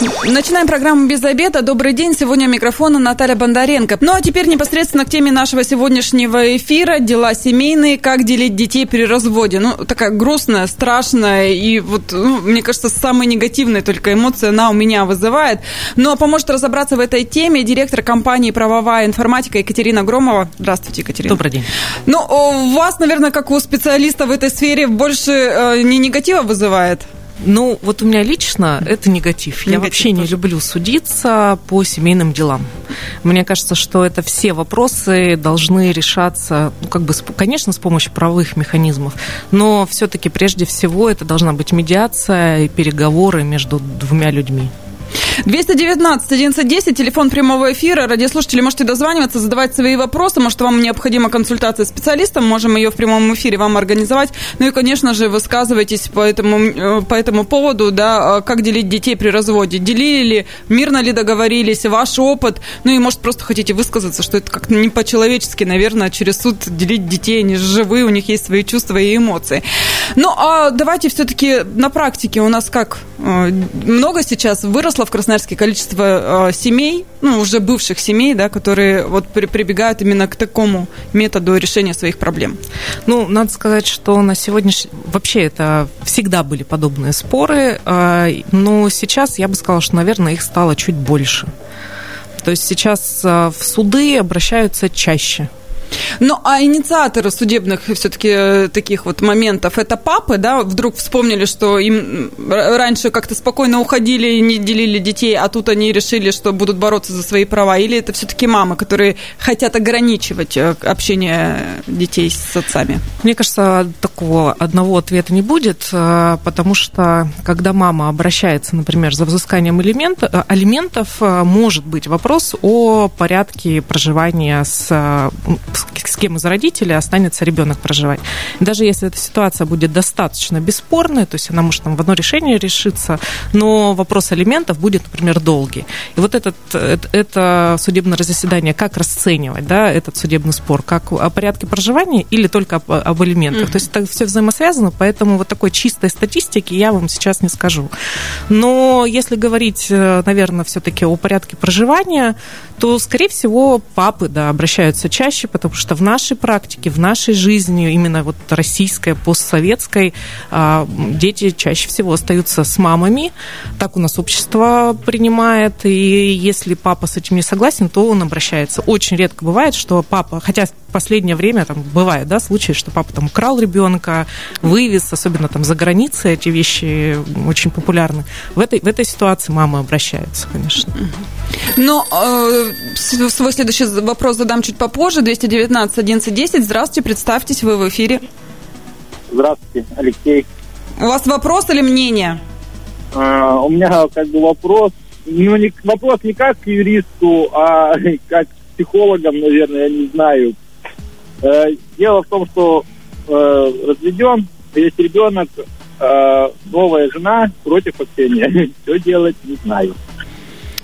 Начинаем программу «Без обеда». Добрый день. Сегодня микрофона Наталья Бондаренко. Ну а теперь непосредственно к теме нашего сегодняшнего эфира. Дела семейные. Как делить детей при разводе. Ну, такая грустная, страшная и вот, ну, мне кажется, самая негативная только эмоция она у меня вызывает. Но поможет разобраться в этой теме директор компании «Правовая информатика» Екатерина Громова. Здравствуйте, Екатерина. Добрый день. Ну, у вас, наверное, как у специалиста в этой сфере, больше э, не негатива вызывает? Ну, вот у меня лично это негатив. негатив Я вообще тоже. не люблю судиться по семейным делам. Мне кажется, что это все вопросы должны решаться, ну, как бы, конечно, с помощью правовых механизмов, но все-таки прежде всего это должна быть медиация и переговоры между двумя людьми. 219 1110, телефон прямого эфира. Радиослушатели можете дозваниваться, задавать свои вопросы. Может, вам необходима консультация с специалистом, можем ее в прямом эфире вам организовать. Ну и, конечно же, высказывайтесь по этому, э, по этому поводу, да, а как делить детей при разводе. Делили ли, мирно ли договорились, ваш опыт. Ну и, может, просто хотите высказаться, что это как-то не по-человечески, наверное, через суд делить детей. Они живые, у них есть свои чувства и эмоции. Ну, а давайте все-таки на практике у нас как? Э, много сейчас выросло в Красноярске количество э, семей, ну, уже бывших семей, да, которые вот при, прибегают именно к такому методу решения своих проблем? Ну, надо сказать, что на сегодняшний... Вообще это всегда были подобные споры, э, но сейчас я бы сказала, что, наверное, их стало чуть больше. То есть сейчас в суды обращаются чаще. Ну, а инициаторы судебных все-таки э, таких вот моментов, это папы, да, вдруг вспомнили, что им раньше как-то спокойно уходили и не делили детей, а тут они решили, что будут бороться за свои права, или это все-таки мамы, которые хотят ограничивать э, общение детей с отцами? Мне кажется, такого одного ответа не будет, э, потому что когда мама обращается, например, за взысканием элемент, алиментов, может быть вопрос о порядке проживания с с кем из родителей останется ребенок проживать. даже если эта ситуация будет достаточно бесспорной, то есть она может там в одно решение решиться, но вопрос алиментов будет, например, долгий. И вот этот, это, это судебное заседание, как расценивать, да, этот судебный спор, как о порядке проживания или только об, об алиментах. Mm-hmm. То есть это все взаимосвязано, поэтому вот такой чистой статистики я вам сейчас не скажу. Но если говорить, э, наверное, все-таки о порядке проживания, то, скорее всего, папы, да, обращаются чаще, потому что в нашей практике, в нашей жизни, именно вот российской, постсоветской, а, дети чаще всего остаются с мамами. Так у нас общество принимает, и если папа с этим не согласен, то он обращается. Очень редко бывает, что папа, хотя последнее время там бывает, да, случаи, что папа там украл ребенка, вывез, особенно там за границей эти вещи очень популярны. В этой, в этой ситуации мама обращается, конечно. Но э, свой следующий вопрос задам чуть попозже. 219 11 10. Здравствуйте, представьтесь, вы в эфире. Здравствуйте, Алексей. У вас вопрос или мнение? А, у меня как бы вопрос, ну не, вопрос не как к юристу, а как к психологам, наверное, я не знаю. Э, дело в том, что э, разведен, есть ребенок, э, новая жена против общения. Что делать, не знаю.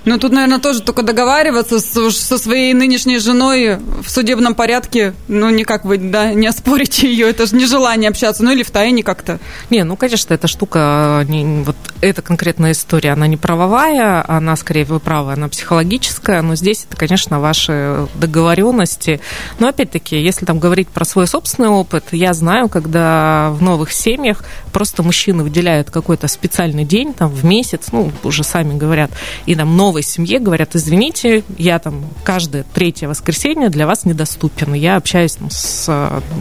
Ну, тут, наверное, тоже только договариваться с, со своей нынешней женой в судебном порядке. Ну, никак вы, да, не оспорите ее. Это же нежелание общаться. Ну, или в тайне как-то. Не, ну, конечно, эта штука, не, вот эта конкретная история, она не правовая, она, скорее, вы правы, она психологическая. Но здесь это, конечно, ваши договоренности. Но, опять-таки, если там говорить про свой собственный опыт, я знаю, когда в новых семьях просто мужчины выделяют какой-то специальный день, там, в месяц, ну, уже сами говорят, и там новой семье говорят, извините, я там каждое третье воскресенье для вас недоступен. Я общаюсь там, с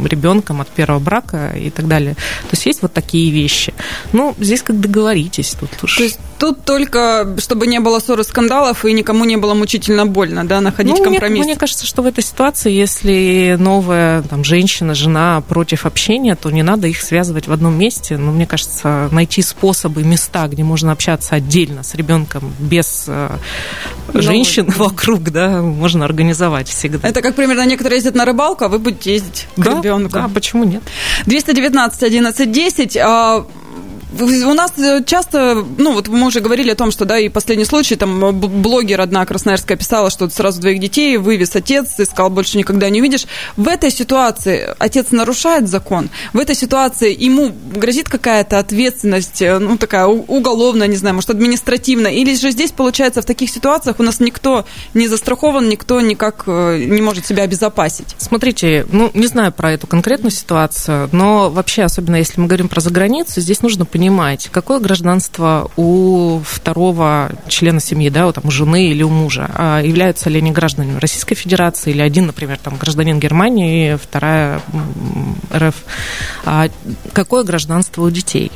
ребенком от первого брака и так далее. То есть есть вот такие вещи. Ну, здесь как договоритесь. Тут уж... То есть тут только, чтобы не было ссоры, скандалов и никому не было мучительно больно, да, находить ну, компромисс. Мне, мне кажется, что в этой ситуации, если новая там, женщина, жена против общения, то не надо их связывать в одном месте. Но мне кажется, найти способы, места, где можно общаться отдельно с ребенком без э, женщин Но... вокруг, да, можно организовать всегда. Это как примерно некоторые ездят на рыбалку, а вы будете ездить к да, ребенку. Да, почему нет? 219 11 10 у нас э, часто, ну вот мы уже говорили о том, что, да, и последний случай, там блогер одна красноярская писала, что сразу двоих детей вывез отец и сказал, больше никогда не увидишь. В этой ситуации отец нарушает закон, в этой ситуации ему грозит какая-то ответственность, э, ну такая уголовная, не знаю, может административная, или же здесь, получается, в таких ситуациях у нас никто не застрахован, никто никак э, не может себя обезопасить? Смотрите, ну не знаю про эту конкретную ситуацию, но вообще, особенно если мы говорим про заграницу, здесь нужно понимать, понимать, какое гражданство у второго члена семьи, да, у, там, у жены или у мужа, а являются ли они гражданами Российской Федерации или один, например, там, гражданин Германии, вторая РФ. А какое гражданство у детей?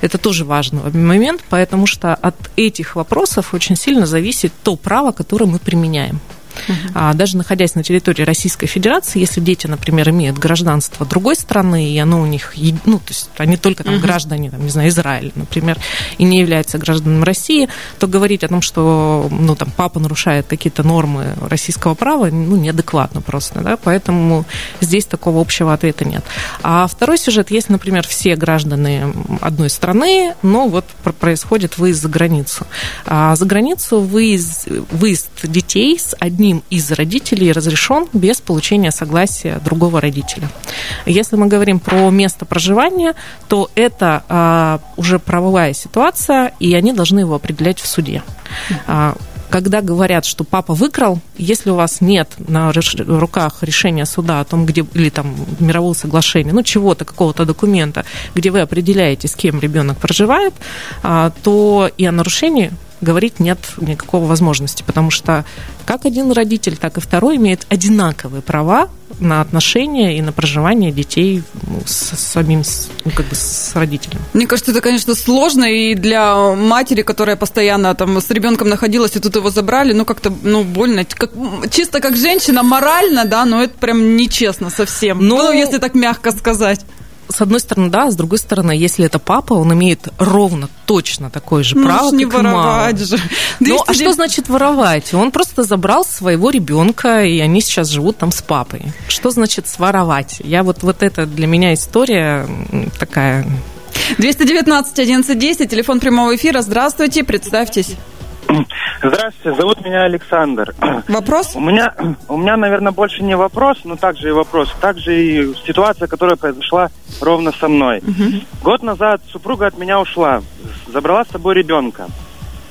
Это тоже важный момент, потому что от этих вопросов очень сильно зависит то право, которое мы применяем. Uh-huh. Даже находясь на территории Российской Федерации, если дети, например, имеют гражданство другой страны, и оно у них, ну, то есть они только там uh-huh. граждане, там, не знаю, Израиля, например, и не являются гражданами России, то говорить о том, что, ну, там, папа нарушает какие-то нормы российского права, ну, неадекватно просто, да, поэтому здесь такого общего ответа нет. А второй сюжет, есть, например, все граждане одной страны, но вот происходит выезд за границу. А за границу выезд, выезд детей с одним одним из родителей разрешен без получения согласия другого родителя. Если мы говорим про место проживания, то это а, уже правовая ситуация, и они должны его определять в суде а, когда говорят, что папа выкрал, если у вас нет на руках решения суда о том, где или там мирового соглашения, ну чего-то, какого-то документа, где вы определяете, с кем ребенок проживает, а, то и о нарушении говорить нет никакого возможности, потому что как один родитель, так и второй имеют одинаковые права на отношения и на проживание детей ну, с самим ну, как бы с родителем. Мне кажется, это, конечно, сложно и для матери, которая постоянно там с ребенком находилась, и тут его забрали, ну как-то ну больно, как, чисто как женщина морально, да, но это прям нечестно совсем. Но... Ну, если так мягко сказать с одной стороны, да, а с другой стороны, если это папа, он имеет ровно точно такое же право, ну, не как воровать мама. же. Ну, а что значит воровать? Он просто забрал своего ребенка, и они сейчас живут там с папой. Что значит своровать? Я вот, вот это для меня история такая... 219 1110, телефон прямого эфира. Здравствуйте, представьтесь. Здравствуйте, зовут меня Александр. Вопрос? У меня, у меня, наверное, больше не вопрос, но также и вопрос. Также и ситуация, которая произошла ровно со мной. Угу. Год назад супруга от меня ушла, забрала с собой ребенка.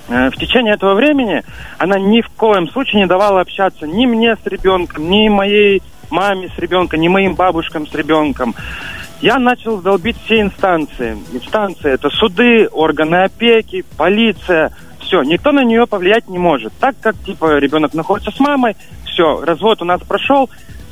Э, в течение этого времени она ни в коем случае не давала общаться ни мне с ребенком, ни моей маме с ребенком, ни моим бабушкам с ребенком. Я начал долбить все инстанции. Инстанции это суды, органы опеки, полиция – все, никто на нее повлиять не может. Так как, типа, ребенок находится с мамой, все, развод у нас прошел,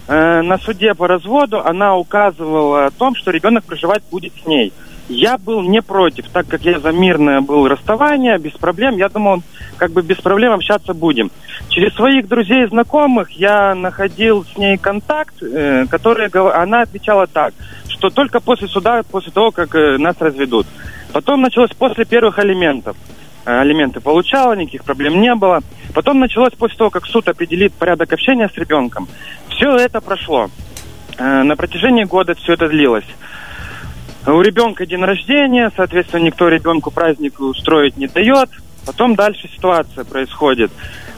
э, на суде по разводу она указывала о том, что ребенок проживать будет с ней. Я был не против, так как я за мирное был расставание, без проблем. Я думал, как бы без проблем общаться будем. Через своих друзей и знакомых я находил с ней контакт, э, который она отвечала так, что только после суда, после того, как э, нас разведут. Потом началось после первых алиментов. Э, алименты получала, никаких проблем не было. Потом началось после того, как суд определит порядок общения с ребенком. Все это прошло. Э, на протяжении года все это длилось. У ребенка день рождения, соответственно, никто ребенку праздник устроить не дает. Потом дальше ситуация происходит.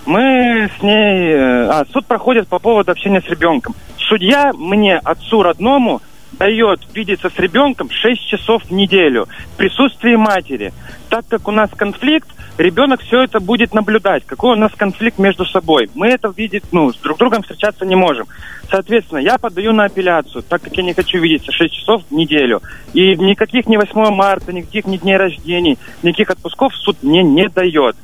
Мы с ней... Э, а, суд проходит по поводу общения с ребенком. Судья мне, отцу родному, дает видеться с ребенком 6 часов в неделю в присутствии матери. Так как у нас конфликт, ребенок все это будет наблюдать, какой у нас конфликт между собой. Мы это видеть, ну, с друг другом встречаться не можем. Соответственно, я подаю на апелляцию, так как я не хочу видеться 6 часов в неделю. И никаких ни 8 марта, никаких ни дней рождений, никаких отпусков суд мне не дает.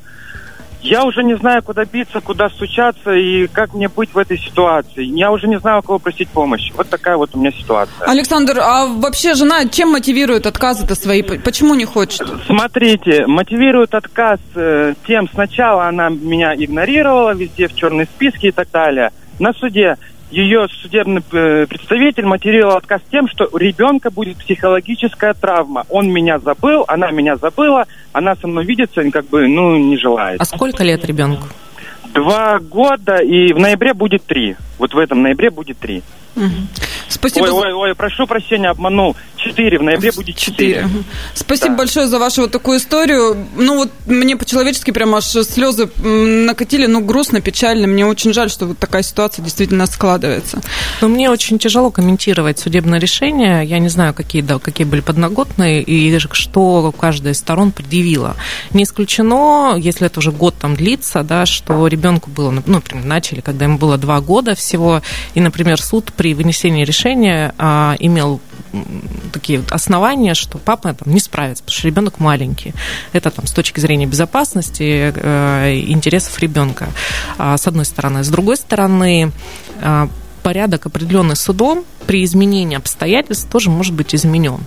Я уже не знаю, куда биться, куда стучаться и как мне быть в этой ситуации. Я уже не знаю, у кого просить помощи. Вот такая вот у меня ситуация. Александр, а вообще жена чем мотивирует отказы-то свои? Почему не хочет? Смотрите, мотивирует отказ э, тем, сначала она меня игнорировала везде в черной списке и так далее. На суде ее судебный э, представитель мотивировал отказ тем, что у ребенка будет психологическая травма. Он меня забыл, она меня забыла, она со мной видится, как бы, ну, не желает. А сколько лет ребенку? Два года, и в ноябре будет три. Вот в этом ноябре будет три. Угу. Спасибо. Ой, ой, ой, прошу прощения, обманул. 4, в ноябре будет 4. 4. Спасибо да. большое за вашу вот такую историю. Ну вот мне по-человечески прям аж слезы накатили, ну грустно, печально. Мне очень жаль, что вот такая ситуация действительно складывается. Но мне очень тяжело комментировать судебное решение. Я не знаю, какие, да, какие были подноготные и что каждая из сторон предъявила. Не исключено, если это уже год там длится, да, что ребенку было, ну, например, начали, когда ему было два года всего, и, например, суд при вынесении решения а, имел такие основания, что папа там, не справится, потому что ребенок маленький. Это там с точки зрения безопасности, э, интересов ребенка, а, с одной стороны. С другой стороны, а, порядок, определенный судом, при изменении обстоятельств тоже может быть изменен.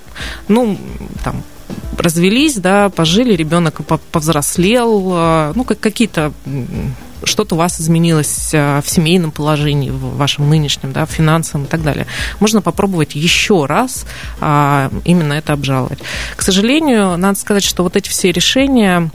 Ну, там, развелись, да, пожили, ребенок повзрослел, а, ну, как какие-то что-то у вас изменилось а, в семейном положении, в вашем нынешнем, да, в финансовом и так далее. Можно попробовать еще раз а, именно это обжаловать. К сожалению, надо сказать, что вот эти все решения,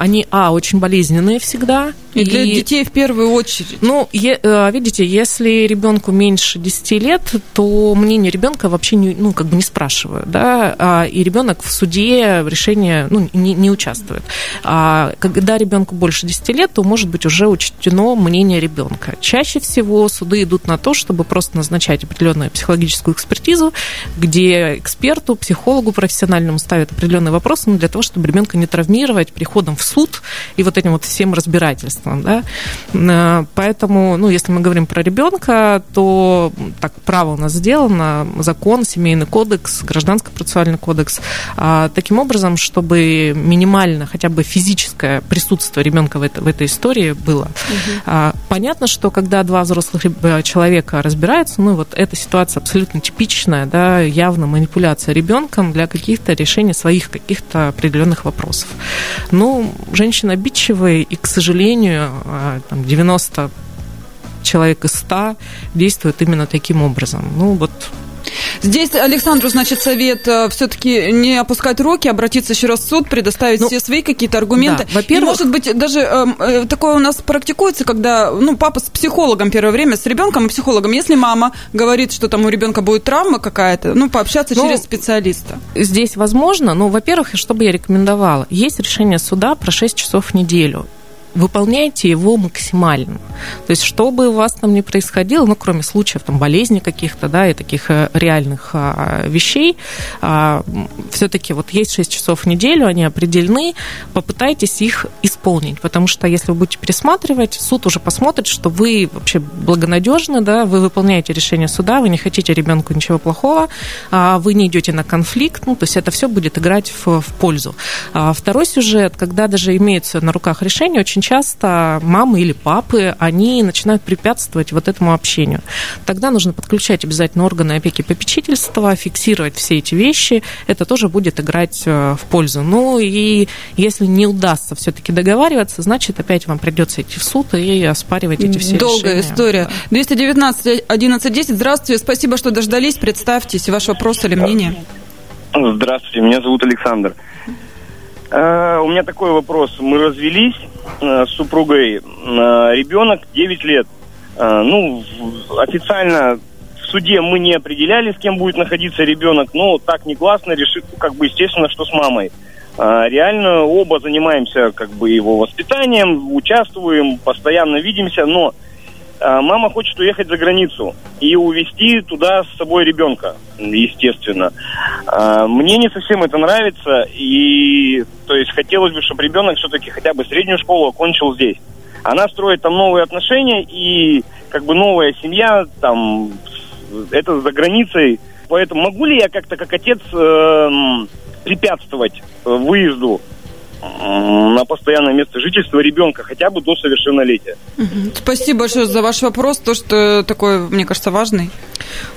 они, а, очень болезненные всегда. И, и для детей в первую очередь. Ну, е, э, видите, если ребенку меньше 10 лет, то мнение ребенка вообще не, ну, как бы не спрашивают, да, а, и ребенок в суде в решении ну, не, не участвует. А когда ребенку больше 10 лет, то может быть уже учтено мнение ребенка. Чаще всего суды идут на то, чтобы просто назначать определенную психологическую экспертизу, где эксперту, психологу профессиональному ставят определенные вопросы ну, для того, чтобы ребенка не травмировать приходом в суд и вот этим вот всем разбирательством. Да? Э, поэтому, ну, если мы говорим про ребенка, то так право у нас сделано, закон, семейный кодекс, гражданский процессуальный кодекс, а, таким образом, чтобы минимально хотя бы физическое присутствие ребенка в, это, в этой истории было. Угу. Понятно, что когда два взрослых человека разбираются, ну, вот эта ситуация абсолютно типичная, да, явно манипуляция ребенком для каких-то решений своих каких-то определенных вопросов. Ну, женщины обидчивые, и, к сожалению, а, там, 90 человек из 100 действуют именно таким образом. Ну, вот Здесь Александру, значит, совет э, все-таки не опускать руки, обратиться еще раз в суд, предоставить ну, все свои какие-то аргументы. Да, во-первых, И, может быть, даже э, э, такое у нас практикуется, когда, ну, папа с психологом первое время, с ребенком и психологом. Если мама говорит, что там у ребенка будет травма какая-то, ну, пообщаться ну, через специалиста. Здесь возможно, но, во-первых, что бы я рекомендовала, есть решение суда про 6 часов в неделю выполняйте его максимально. То есть, что бы у вас там ни происходило, ну, кроме случаев там, болезни каких-то, да, и таких э, реальных а, вещей, а, все-таки вот есть 6 часов в неделю, они определены, попытайтесь их исполнить, потому что если вы будете пересматривать, суд уже посмотрит, что вы вообще благонадежны, да, вы выполняете решение суда, вы не хотите ребенку ничего плохого, а вы не идете на конфликт, ну, то есть это все будет играть в, в пользу. А второй сюжет, когда даже имеется на руках решение, очень очень часто мамы или папы, они начинают препятствовать вот этому общению. Тогда нужно подключать обязательно органы опеки и попечительства, фиксировать все эти вещи. Это тоже будет играть э, в пользу. Ну и если не удастся все-таки договариваться, значит, опять вам придется идти в суд и оспаривать эти все Долгая решения. история. 219 11 10. Здравствуйте, спасибо, что дождались. Представьтесь, ваш вопрос или мнение. Здравствуйте, меня зовут Александр. Uh, у меня такой вопрос. Мы развелись, Э, с супругой. Э, ребенок 9 лет. Э, ну, официально в суде мы не определяли, с кем будет находиться ребенок, но так негласно решит, как бы, естественно, что с мамой. Реально оба занимаемся как бы его воспитанием, участвуем, постоянно видимся, но мама хочет уехать за границу и увезти туда с собой ребенка, естественно. Мне не совсем это нравится, и то есть хотелось бы, чтобы ребенок все-таки хотя бы среднюю школу окончил здесь. Она строит там новые отношения, и как бы новая семья, там, это за границей. Поэтому могу ли я как-то как отец э, препятствовать выезду на постоянное место жительства ребенка хотя бы до совершеннолетия. Спасибо большое за ваш вопрос, то, что такой, мне кажется, важный.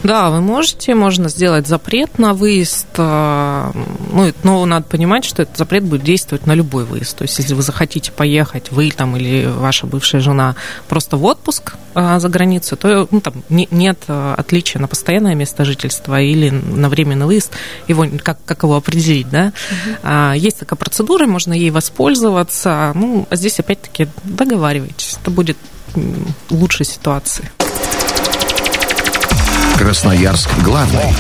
Да, вы можете, можно сделать запрет на выезд, э, ну, но надо понимать, что этот запрет будет действовать на любой выезд. То есть, если вы захотите поехать, вы там или ваша бывшая жена просто в отпуск э, за границу, то ну, там нет э, отличия на постоянное место жительства или на временный выезд, его, как, как его определить, да? Угу. Есть такая процедура, можно ей воспользоваться. Ну, а здесь опять-таки договаривайтесь, это будет лучшей ситуации. Красноярск главный.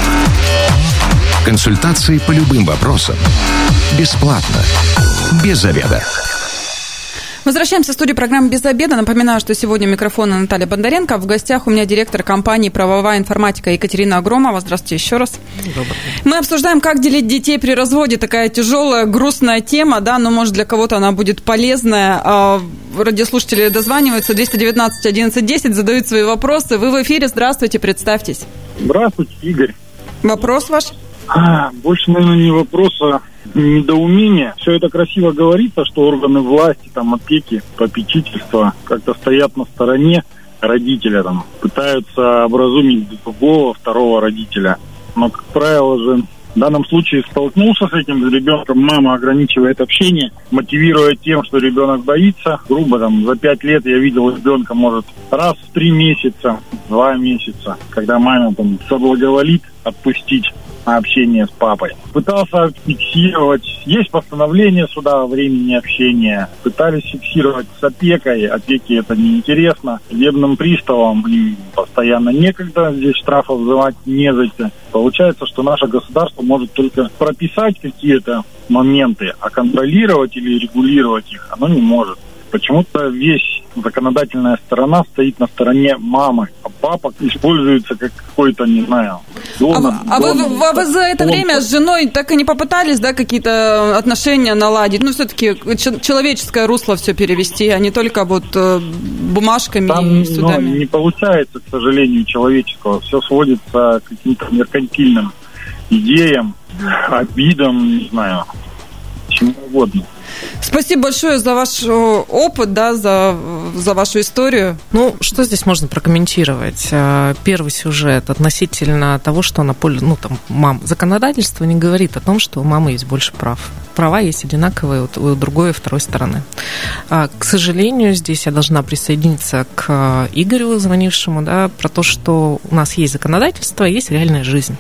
Консультации по любым вопросам. Бесплатно. Без заведа. Возвращаемся в студию программы «Без обеда». Напоминаю, что сегодня микрофон Наталья Бондаренко. В гостях у меня директор компании «Правовая информатика» Екатерина Агромова. Здравствуйте еще раз. Добрый. Мы обсуждаем, как делить детей при разводе. Такая тяжелая, грустная тема, да, но, может, для кого-то она будет полезная. А, радиослушатели дозваниваются 219 11 10, задают свои вопросы. Вы в эфире. Здравствуйте, представьтесь. Здравствуйте, Игорь. Вопрос ваш? А, больше, наверное, не вопрос, а недоумение. Все это красиво говорится, что органы власти, там, опеки, попечительства как-то стоят на стороне родителя, там, пытаются образумить другого, второго родителя. Но, как правило же, в данном случае столкнулся с этим ребенком, мама ограничивает общение, мотивируя тем, что ребенок боится. Грубо там за пять лет я видел ребенка, может, раз в три месяца, два месяца, когда мама там соблаговолит отпустить общение с папой. Пытался фиксировать. Есть постановление суда о времени общения. Пытались фиксировать с опекой. Опеке это неинтересно. Судебным приставам им постоянно некогда. Здесь штрафов взывать не за это. Получается, что наше государство может только прописать какие-то моменты, а контролировать или регулировать их оно не может. Почему-то весь законодательная сторона стоит на стороне мамы, а папа используется как какой-то, не знаю, донор, а, а, вы, а вы за это время с женой так и не попытались, да, какие-то отношения наладить? Ну, все-таки человеческое русло все перевести, а не только вот э, бумажками Там, и судами. Ну, не получается, к сожалению, человеческого. Все сводится к каким-то меркантильным идеям, обидам, не знаю, чему угодно. Спасибо большое за ваш опыт, да, за, за вашу историю. Ну, что здесь можно прокомментировать? Э, первый сюжет относительно того, что на поле, ну, там, мам, законодательство не говорит о том, что у мамы есть больше прав. Права есть одинаковые у другой и второй стороны. А, к сожалению, здесь я должна присоединиться к Игорю, звонившему, да, про то, что у нас есть законодательство, есть реальная жизнь.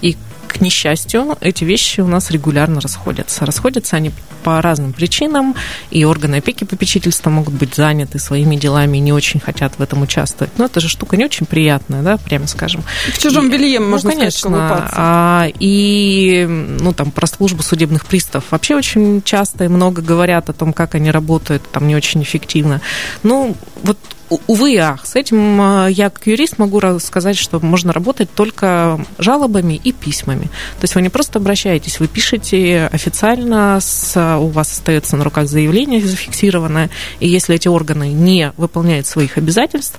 И к несчастью, эти вещи у нас регулярно расходятся. Расходятся они по разным причинам, и органы опеки попечительства могут быть заняты своими делами и не очень хотят в этом участвовать. Но это же штука не очень приятная, да, прямо скажем. В чужом белье, ну, можно конечно, сказать, а, И, ну, там, про службу судебных приставов вообще очень часто и много говорят о том, как они работают, там, не очень эффективно. Ну, вот увы и ах. С этим а, я, как юрист, могу сказать, что можно работать только жалобами и письмами. То есть вы не просто обращаетесь, вы пишете официально, с, у вас остается на руках заявление зафиксированное, и если эти органы не выполняют своих обязательств,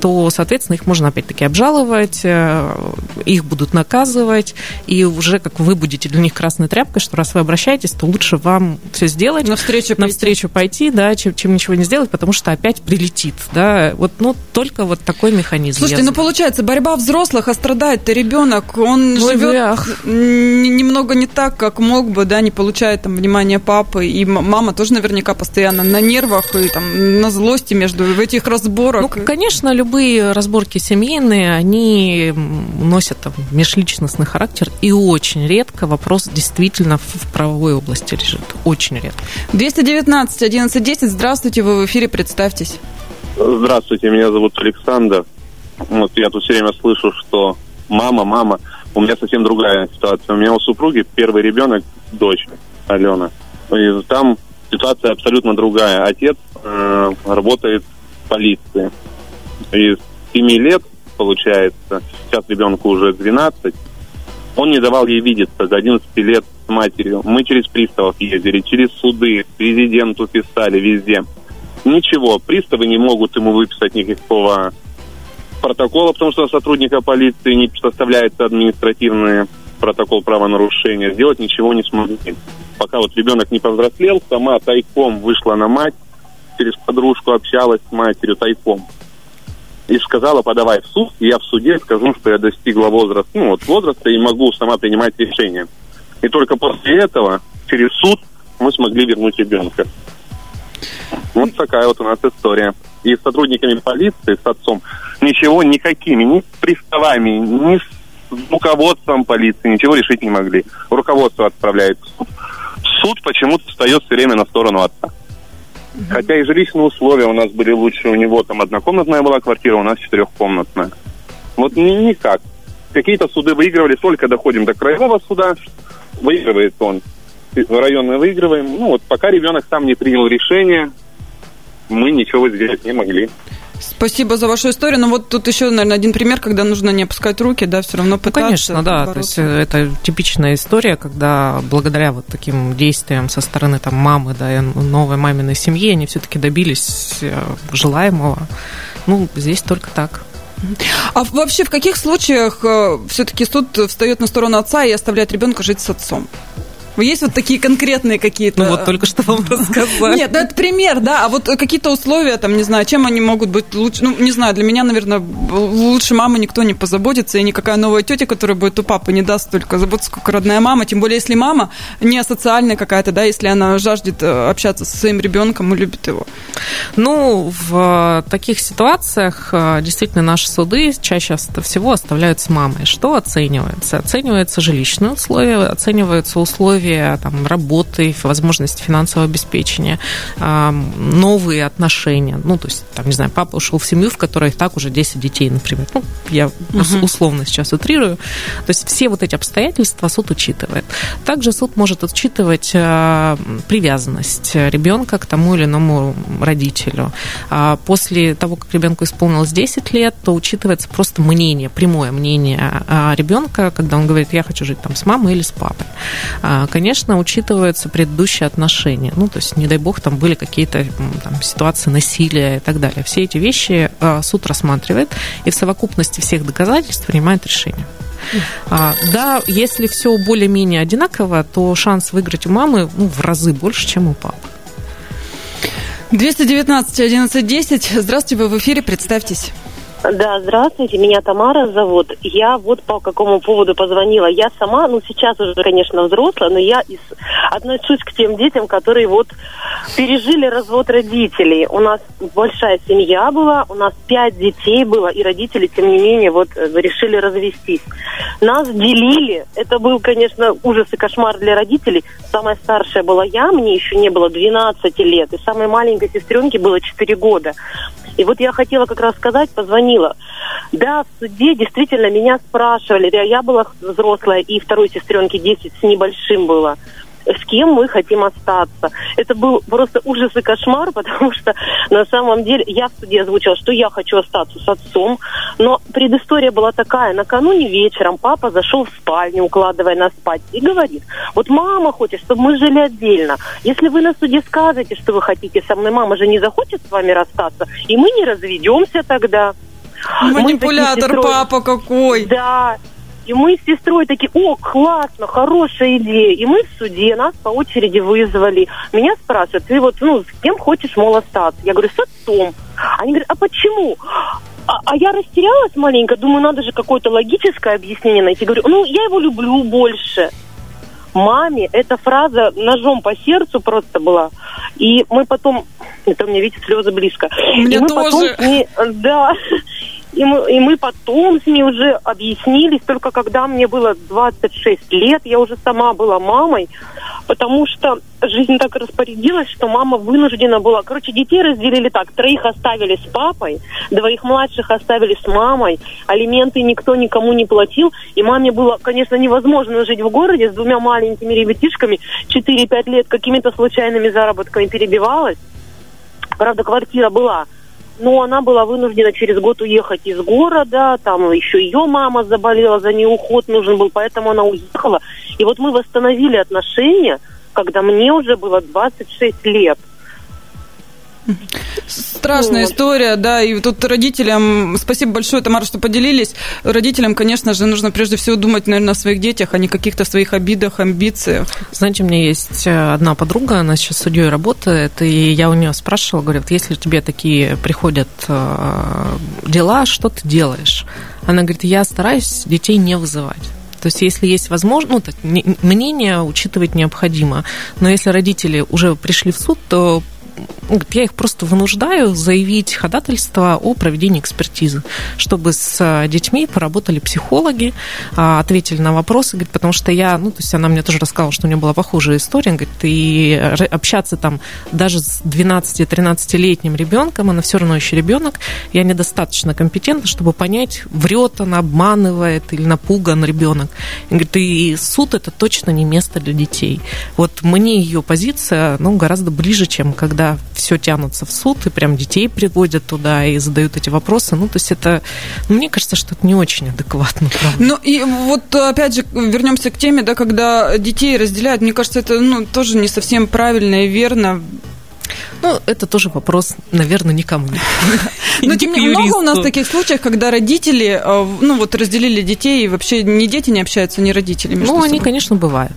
то, соответственно, их можно опять-таки обжаловать, э, их будут наказывать, и уже как вы будете для них красной тряпкой, что раз вы обращаетесь, то лучше вам все сделать, навстречу, навстречу пойти, да, чем, чем ничего не сделать, потому что опять прилетит, да, вот, ну, только вот такой механизм. Слушайте, ну, получается, борьба взрослых, а страдает-то ребенок, он Ой, живет ах. немного не так, как мог бы, да, не получает там внимания папы, и мама тоже наверняка постоянно на нервах и там на злости между в этих разборах. Ну, конечно, любые разборки семейные, они носят там, межличностный характер, и очень редко вопрос действительно в правовой области лежит. Очень редко. 219 11 10. Здравствуйте, вы в эфире, представьтесь. Здравствуйте, меня зовут Александр. Вот я тут все время слышу, что мама, мама. У меня совсем другая ситуация. У меня у супруги первый ребенок, дочь Алена. И там ситуация абсолютно другая. Отец э, работает в полиции. И с 7 лет, получается, сейчас ребенку уже 12, он не давал ей видеться до 11 лет с матерью. Мы через приставов ездили, через суды, президенту писали везде. Ничего, приставы не могут ему выписать никакого протокола, потому что сотрудника полиции не составляется административный протокол правонарушения. Сделать ничего не смогли. Пока вот ребенок не повзрослел, сама тайком вышла на мать, через подружку общалась с матерью тайком. И сказала, подавай в суд, и я в суде скажу, что я достигла возраста, ну вот возраста и могу сама принимать решения. И только после этого, через суд, мы смогли вернуть ребенка. Вот такая вот у нас история. И с сотрудниками полиции, с отцом, ничего, никакими, ни с приставами, ни с руководством полиции, ничего решить не могли. Руководство отправляет в суд. Суд почему-то встает все время на сторону отца. Хотя и жилищные условия у нас были лучше. У него там однокомнатная была квартира, у нас четырехкомнатная. Вот никак. какие-то суды выигрывали, только доходим до краевого суда, выигрывает он. Районные выигрываем. Ну вот пока ребенок сам не принял решение, мы ничего сделать не могли. Спасибо за вашу историю. Но вот тут еще, наверное, один пример, когда нужно не опускать руки, да, все равно пытаться. Ну, конечно, да. Бороться. То есть э, это типичная история, когда благодаря вот таким действиям со стороны там мамы, да, и новой маминой семьи, они все-таки добились э, желаемого. Ну, здесь только так. А вообще в каких случаях э, все-таки суд встает на сторону отца и оставляет ребенка жить с отцом? Есть вот такие конкретные какие-то... Ну вот только что вам рассказали. Нет, ну это пример, да, а вот какие-то условия, там, не знаю, чем они могут быть лучше, ну, не знаю, для меня, наверное, лучше мамы никто не позаботится, и никакая новая тетя, которая будет у папы, не даст только заботиться, сколько родная мама, тем более, если мама не асоциальная какая-то, да, если она жаждет э, общаться со своим ребенком и любит его. Ну, в таких ситуациях э, действительно наши суды чаще всего оставляют с мамой. Что оценивается? Оцениваются жилищные условия, оцениваются условия условия там, работы, возможности финансового обеспечения, новые отношения. Ну, то есть, там, не знаю, папа ушел в семью, в которой так уже 10 детей, например. Ну, я угу. условно сейчас утрирую. То есть все вот эти обстоятельства суд учитывает. Также суд может учитывать а, привязанность ребенка к тому или иному родителю. А после того, как ребенку исполнилось 10 лет, то учитывается просто мнение, прямое мнение а, ребенка, когда он говорит, я хочу жить там с мамой или с папой конечно, учитываются предыдущие отношения. Ну, то есть, не дай бог, там были какие-то там, ситуации насилия и так далее. Все эти вещи а, суд рассматривает и в совокупности всех доказательств принимает решение. А, да, если все более-менее одинаково, то шанс выиграть у мамы ну, в разы больше, чем у папы. 219 11 10. Здравствуйте, вы в эфире, представьтесь. Да, здравствуйте, меня Тамара зовут. Я вот по какому поводу позвонила. Я сама, ну сейчас уже, конечно, взрослая, но я из, отношусь к тем детям, которые вот пережили развод родителей. У нас большая семья была, у нас пять детей было, и родители, тем не менее, вот э, решили развестись. Нас делили. Это был, конечно, ужас и кошмар для родителей. Самая старшая была я, мне еще не было 12 лет, и самой маленькой сестренке было 4 года. И вот я хотела как раз сказать, позвонила. Да, в суде действительно меня спрашивали. Я была взрослая, и второй сестренке 10 с небольшим было с кем мы хотим остаться. Это был просто ужас и кошмар, потому что на самом деле я в суде озвучила, что я хочу остаться с отцом, но предыстория была такая. Накануне вечером папа зашел в спальню, укладывая нас спать, и говорит, вот мама хочет, чтобы мы жили отдельно. Если вы на суде скажете, что вы хотите со мной, мама же не захочет с вами расстаться, и мы не разведемся тогда. Манипулятор папа какой. Да, и мы с сестрой такие, о, классно, хорошая идея. И мы в суде, нас по очереди вызвали. Меня спрашивают, ты вот, ну, с кем хочешь, мол, остаться? Я говорю, с отцом. Они говорят, а почему? А, а я растерялась маленько, думаю, надо же какое-то логическое объяснение найти. Говорю, ну, я его люблю больше. Маме эта фраза ножом по сердцу просто была. И мы потом... Это у меня, видите, слезы близко. Мне и мы тоже. Потом, и, да. И мы, и мы потом с ней уже объяснились, только когда мне было 26 лет, я уже сама была мамой, потому что жизнь так распорядилась, что мама вынуждена была... Короче, детей разделили так. Троих оставили с папой, двоих младших оставили с мамой, алименты никто никому не платил, и маме было, конечно, невозможно жить в городе с двумя маленькими ребятишками, 4-5 лет какими-то случайными заработками перебивалась. Правда, квартира была но она была вынуждена через год уехать из города, там еще ее мама заболела, за ней уход нужен был, поэтому она уехала. И вот мы восстановили отношения, когда мне уже было 26 лет. Страшная вот. история, да, и тут родителям, спасибо большое, Тамара, что поделились. Родителям, конечно же, нужно прежде всего думать, наверное, о своих детях, а не каких-то своих обидах, амбициях. Знаете, у меня есть э, одна подруга, она сейчас судьей работает, и я у нее спрашивала, говорю, вот если тебе такие приходят э, дела, что ты делаешь? Она говорит, я стараюсь детей не вызывать. То есть, если есть возможность, ну, так, мнение учитывать необходимо. Но если родители уже пришли в суд, то я их просто вынуждаю заявить ходатайство о проведении экспертизы, чтобы с детьми поработали психологи, а, ответили на вопросы, говорит, потому что я, ну, то есть она мне тоже рассказала, что у нее была похожая история, говорит, и общаться там даже с 12-13-летним ребенком, она все равно еще ребенок, я недостаточно компетентна, чтобы понять, врет она, обманывает или напуган ребенок. И говорит, и суд это точно не место для детей. Вот мне ее позиция, ну, гораздо ближе, чем когда все тянутся в суд, и прям детей приводят туда и задают эти вопросы. Ну, то есть это, ну, мне кажется, что это не очень адекватно. Правда. Ну, и вот опять же, вернемся к теме, да, когда детей разделяют, мне кажется, это, ну, тоже не совсем правильно и верно. Ну, это тоже вопрос, наверное, никому. Но тем не много у нас таких случаев, когда родители, э, ну, вот разделили детей, и вообще ни дети не общаются, ни родители Ну, они, конечно, бывают.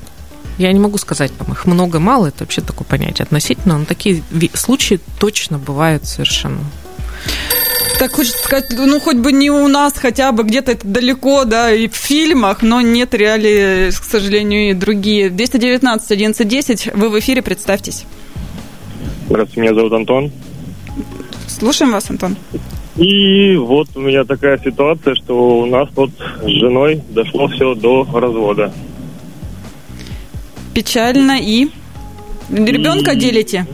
Я не могу сказать, там их много-мало, это вообще такое понятие относительно, но такие случаи точно бывают совершенно. Так хочется сказать, ну хоть бы не у нас, хотя бы где-то это далеко, да, и в фильмах, но нет реалии, к сожалению, и другие. 219 1110, вы в эфире, представьтесь. Здравствуйте, меня зовут Антон. Слушаем вас, Антон. И вот у меня такая ситуация, что у нас вот с женой дошло все до развода. Печально и... Ребенка и... делите?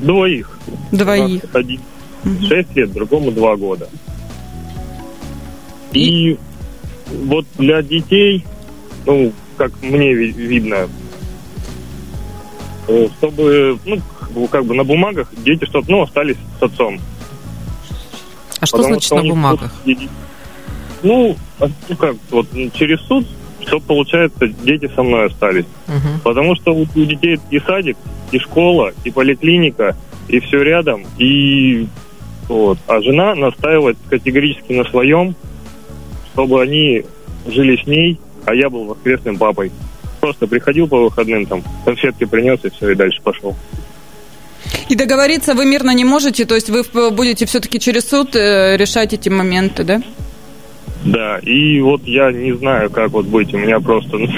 Двоих. Двоих. Один угу. 6 лет, другому 2 года. И... и вот для детей, ну, как мне видно, э, чтобы, ну, как бы на бумагах дети, чтобы, ну, остались с отцом. А что Потому значит что на бумагах? Суд, ну, а, ну, как, вот через суд что получается, дети со мной остались. Угу. Потому что у детей и садик, и школа, и поликлиника, и все рядом. И вот. А жена настаивает категорически на своем, чтобы они жили с ней, а я был воскресным папой. Просто приходил по выходным, там, конфетки принес, и все, и дальше пошел. И договориться вы мирно не можете, то есть вы будете все-таки через суд э, решать эти моменты, да? Да, и вот я не знаю, как вот быть. У меня просто ну,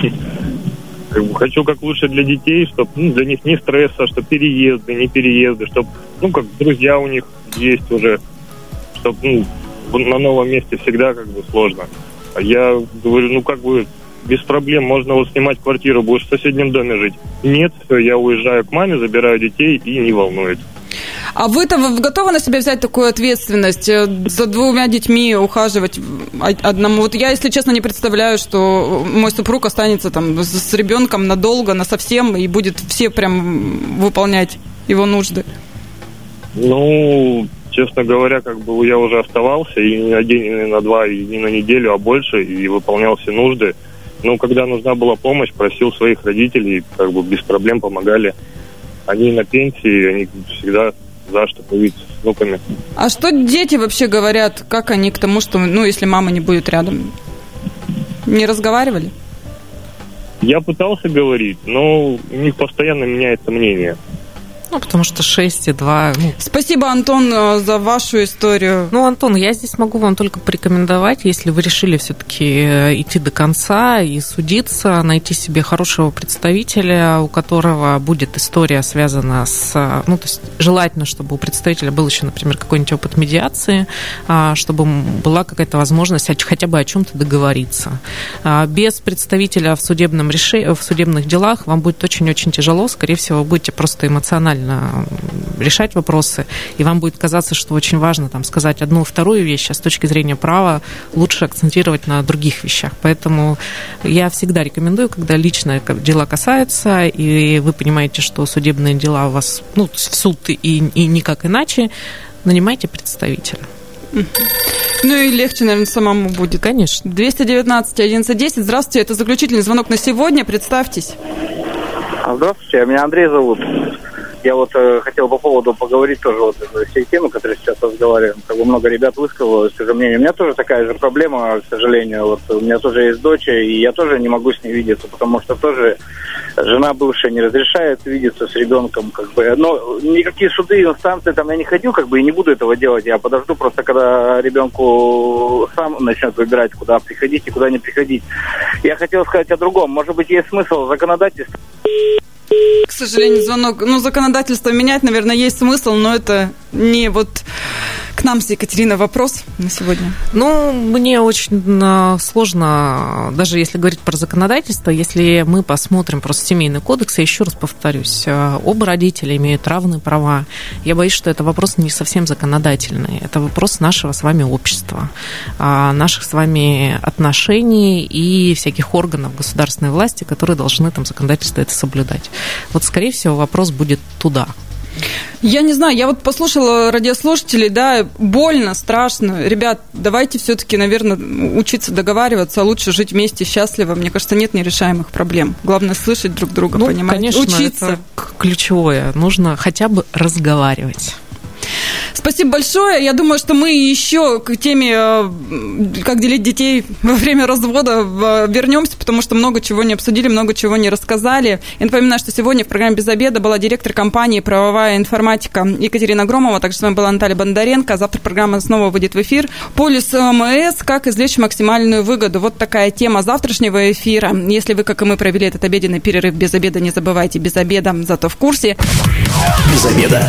как бы хочу как лучше для детей, чтобы ну, для них не стресса, что переезды, не переезды, чтобы, ну, как друзья у них есть уже, чтобы, ну, на новом месте всегда как бы сложно. А я говорю, ну, как бы без проблем, можно вот снимать квартиру, будешь в соседнем доме жить. Нет, все, я уезжаю к маме, забираю детей и не волнует. А вы-то готовы на себя взять такую ответственность, э, за двумя детьми ухаживать одному? Вот я, если честно, не представляю, что мой супруг останется там с ребенком надолго, на совсем, и будет все прям выполнять его нужды. Ну, честно говоря, как бы я уже оставался и не на день, и не на два, и не на неделю, а больше, и выполнял все нужды. Ну, когда нужна была помощь, просил своих родителей, как бы без проблем помогали. Они на пенсии, они всегда за что появиться с внуками. А что дети вообще говорят? Как они к тому, что, ну, если мама не будет рядом? Не разговаривали? Я пытался говорить, но у них постоянно меняется мнение. Ну, потому что 6,2... Ну... Спасибо, Антон, э, за вашу историю. Ну, Антон, я здесь могу вам только порекомендовать, если вы решили все-таки э, идти до конца и судиться, найти себе хорошего представителя, у которого будет история связана с... Э, ну, то есть желательно, чтобы у представителя был еще, например, какой-нибудь опыт медиации, а, чтобы была какая-то возможность хотя бы о чем-то договориться. А, без представителя в, судебном решении, в судебных делах вам будет очень-очень тяжело, скорее всего, вы будете просто эмоционально рационально решать вопросы, и вам будет казаться, что очень важно там, сказать одну вторую вещь, а с точки зрения права лучше акцентировать на других вещах. Поэтому я всегда рекомендую, когда личные дела касаются, и вы понимаете, что судебные дела у вас ну, в суд и, и никак иначе, нанимайте представителя. Ну и легче, наверное, самому будет. Конечно. 219 1110. Здравствуйте, это заключительный звонок на сегодня. Представьтесь. Здравствуйте, меня Андрей зовут. Я вот э, хотел по поводу поговорить тоже вот всей темы, которую сейчас разговариваем. Как бы много ребят высказалось уже мнение. У меня тоже такая же проблема, к сожалению. Вот у меня тоже есть дочь, и я тоже не могу с ней видеться, потому что тоже жена бывшая не разрешает видеться с ребенком, как бы. Но никакие суды, инстанции там я не ходил, как бы, и не буду этого делать. Я подожду просто, когда ребенку сам начнет выбирать, куда приходить и куда не приходить. Я хотел сказать о другом. Может быть, есть смысл законодательства сожалению, звонок. Ну, законодательство менять, наверное, есть смысл, но это не вот к нам с Екатериной вопрос на сегодня. Ну, мне очень а, сложно, даже если говорить про законодательство, если мы посмотрим просто семейный кодекс, я еще раз повторюсь, а, оба родителя имеют равные права. Я боюсь, что это вопрос не совсем законодательный, это вопрос нашего с вами общества, а, наших с вами отношений и всяких органов государственной власти, которые должны там законодательство это соблюдать. Вот, скорее всего, вопрос будет туда. Я не знаю, я вот послушала радиослушателей, да, больно, страшно. Ребят, давайте все-таки, наверное, учиться договариваться, а лучше жить вместе счастливо. Мне кажется, нет нерешаемых проблем. Главное слышать друг друга, ну, понимать, конечно, учиться. Это ключевое. Нужно хотя бы разговаривать. Спасибо большое. Я думаю, что мы еще к теме, э, как делить детей во время развода, вернемся, потому что много чего не обсудили, много чего не рассказали. Я напоминаю, что сегодня в программе «Без обеда» была директор компании «Правовая информатика» Екатерина Громова, также с вами была Наталья Бондаренко. Завтра программа снова выйдет в эфир. Полис МС «Как извлечь максимальную выгоду». Вот такая тема завтрашнего эфира. Если вы, как и мы, провели этот обеденный перерыв без обеда, не забывайте без обеда, зато в курсе. Без обеда.